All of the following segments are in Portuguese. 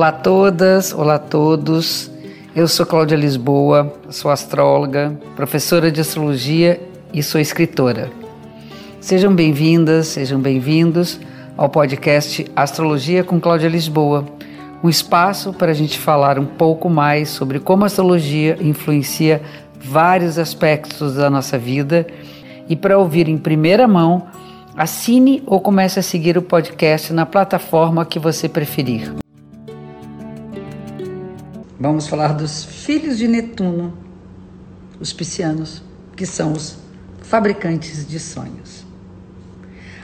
Olá a todas, olá a todos. Eu sou Cláudia Lisboa, sou astróloga, professora de astrologia e sou escritora. Sejam bem-vindas, sejam bem-vindos ao podcast Astrologia com Cláudia Lisboa, um espaço para a gente falar um pouco mais sobre como a astrologia influencia vários aspectos da nossa vida e para ouvir em primeira mão, assine ou comece a seguir o podcast na plataforma que você preferir. Vamos falar dos filhos de Netuno, os piscianos, que são os fabricantes de sonhos.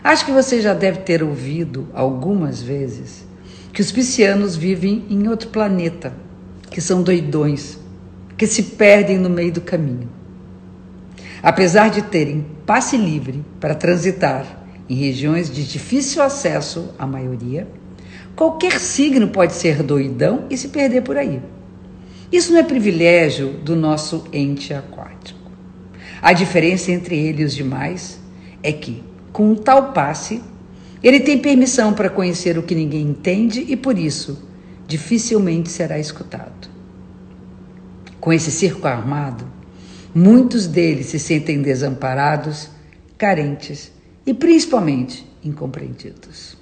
Acho que você já deve ter ouvido algumas vezes que os piscianos vivem em outro planeta, que são doidões, que se perdem no meio do caminho. Apesar de terem passe livre para transitar em regiões de difícil acesso à maioria, qualquer signo pode ser doidão e se perder por aí. Isso não é privilégio do nosso ente aquático. A diferença entre ele e os demais é que, com um tal passe, ele tem permissão para conhecer o que ninguém entende e, por isso, dificilmente será escutado. Com esse circo armado, muitos deles se sentem desamparados, carentes e principalmente incompreendidos.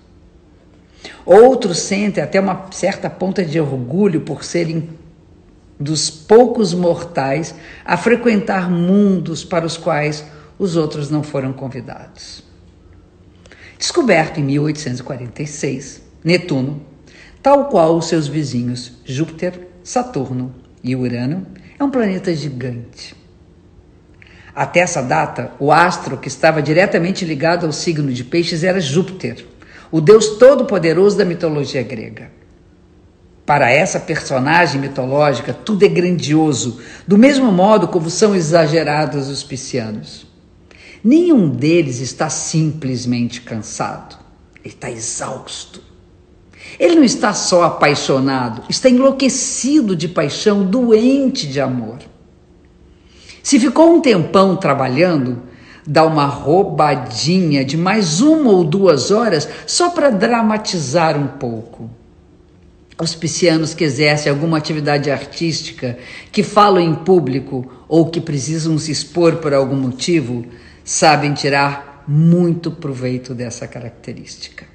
Outros sentem até uma certa ponta de orgulho por serem dos poucos mortais a frequentar mundos para os quais os outros não foram convidados. Descoberto em 1846, Netuno, tal qual os seus vizinhos Júpiter, Saturno e Urano, é um planeta gigante. Até essa data, o astro que estava diretamente ligado ao signo de Peixes era Júpiter, o deus todo-poderoso da mitologia grega. Para essa personagem mitológica, tudo é grandioso, do mesmo modo como são exagerados os piscianos. Nenhum deles está simplesmente cansado, ele está exausto. Ele não está só apaixonado, está enlouquecido de paixão, doente de amor. Se ficou um tempão trabalhando, dá uma roubadinha de mais uma ou duas horas só para dramatizar um pouco os piscianos que exercem alguma atividade artística, que falam em público ou que precisam se expor por algum motivo, sabem tirar muito proveito dessa característica.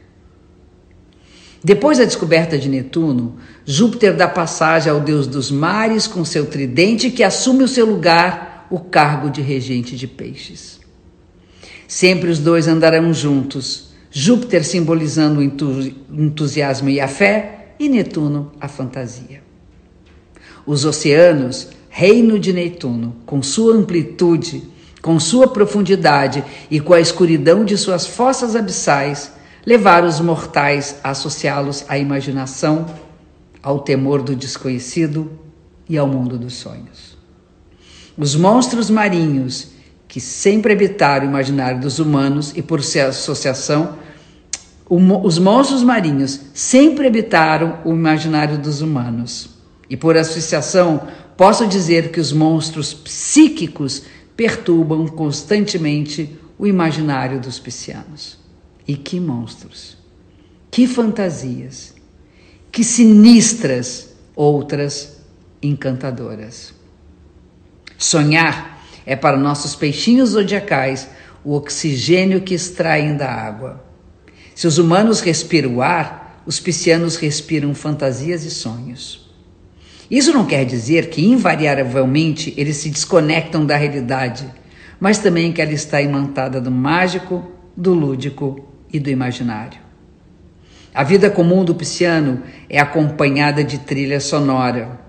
Depois da descoberta de Netuno, Júpiter dá passagem ao deus dos mares com seu tridente que assume o seu lugar, o cargo de regente de peixes. Sempre os dois andarão juntos, Júpiter simbolizando o entusiasmo e a fé, e Netuno a fantasia. Os oceanos, reino de Netuno, com sua amplitude, com sua profundidade e com a escuridão de suas fossas abissais, levaram os mortais a associá-los à imaginação, ao temor do desconhecido e ao mundo dos sonhos. Os monstros marinhos, que sempre habitaram o imaginário dos humanos e por sua associação os monstros marinhos sempre habitaram o imaginário dos humanos. E por associação, posso dizer que os monstros psíquicos perturbam constantemente o imaginário dos piscianos. E que monstros! Que fantasias! Que sinistras outras encantadoras! Sonhar é para nossos peixinhos zodiacais o oxigênio que extraem da água. Se os humanos respiram o ar, os piscianos respiram fantasias e sonhos. Isso não quer dizer que invariavelmente eles se desconectam da realidade, mas também que ela está imantada do mágico, do lúdico e do imaginário. A vida comum do pisciano é acompanhada de trilha sonora,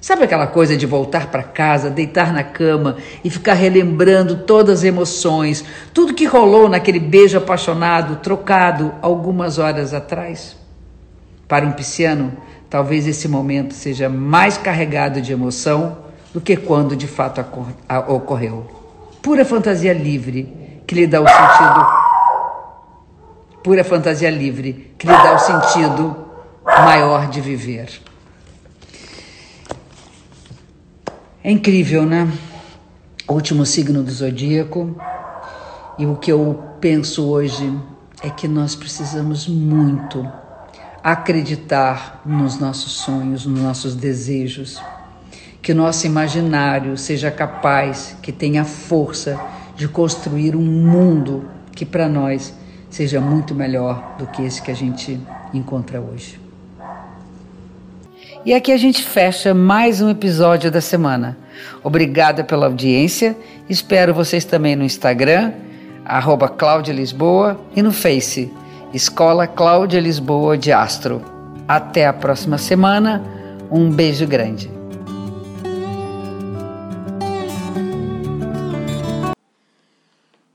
Sabe aquela coisa de voltar para casa, deitar na cama e ficar relembrando todas as emoções, tudo que rolou naquele beijo apaixonado, trocado algumas horas atrás? Para um pisciano, talvez esse momento seja mais carregado de emoção do que quando de fato ocorreu. Pura fantasia livre que lhe dá o sentido. Pura fantasia livre que lhe dá o sentido maior de viver. É incrível, né? Último signo do zodíaco. E o que eu penso hoje é que nós precisamos muito acreditar nos nossos sonhos, nos nossos desejos. Que nosso imaginário seja capaz, que tenha força de construir um mundo que para nós seja muito melhor do que esse que a gente encontra hoje. E aqui a gente fecha mais um episódio da semana. Obrigada pela audiência. Espero vocês também no Instagram, arroba Cláudia Lisboa, e no Face, Escola Cláudia Lisboa de Astro. Até a próxima semana. Um beijo grande.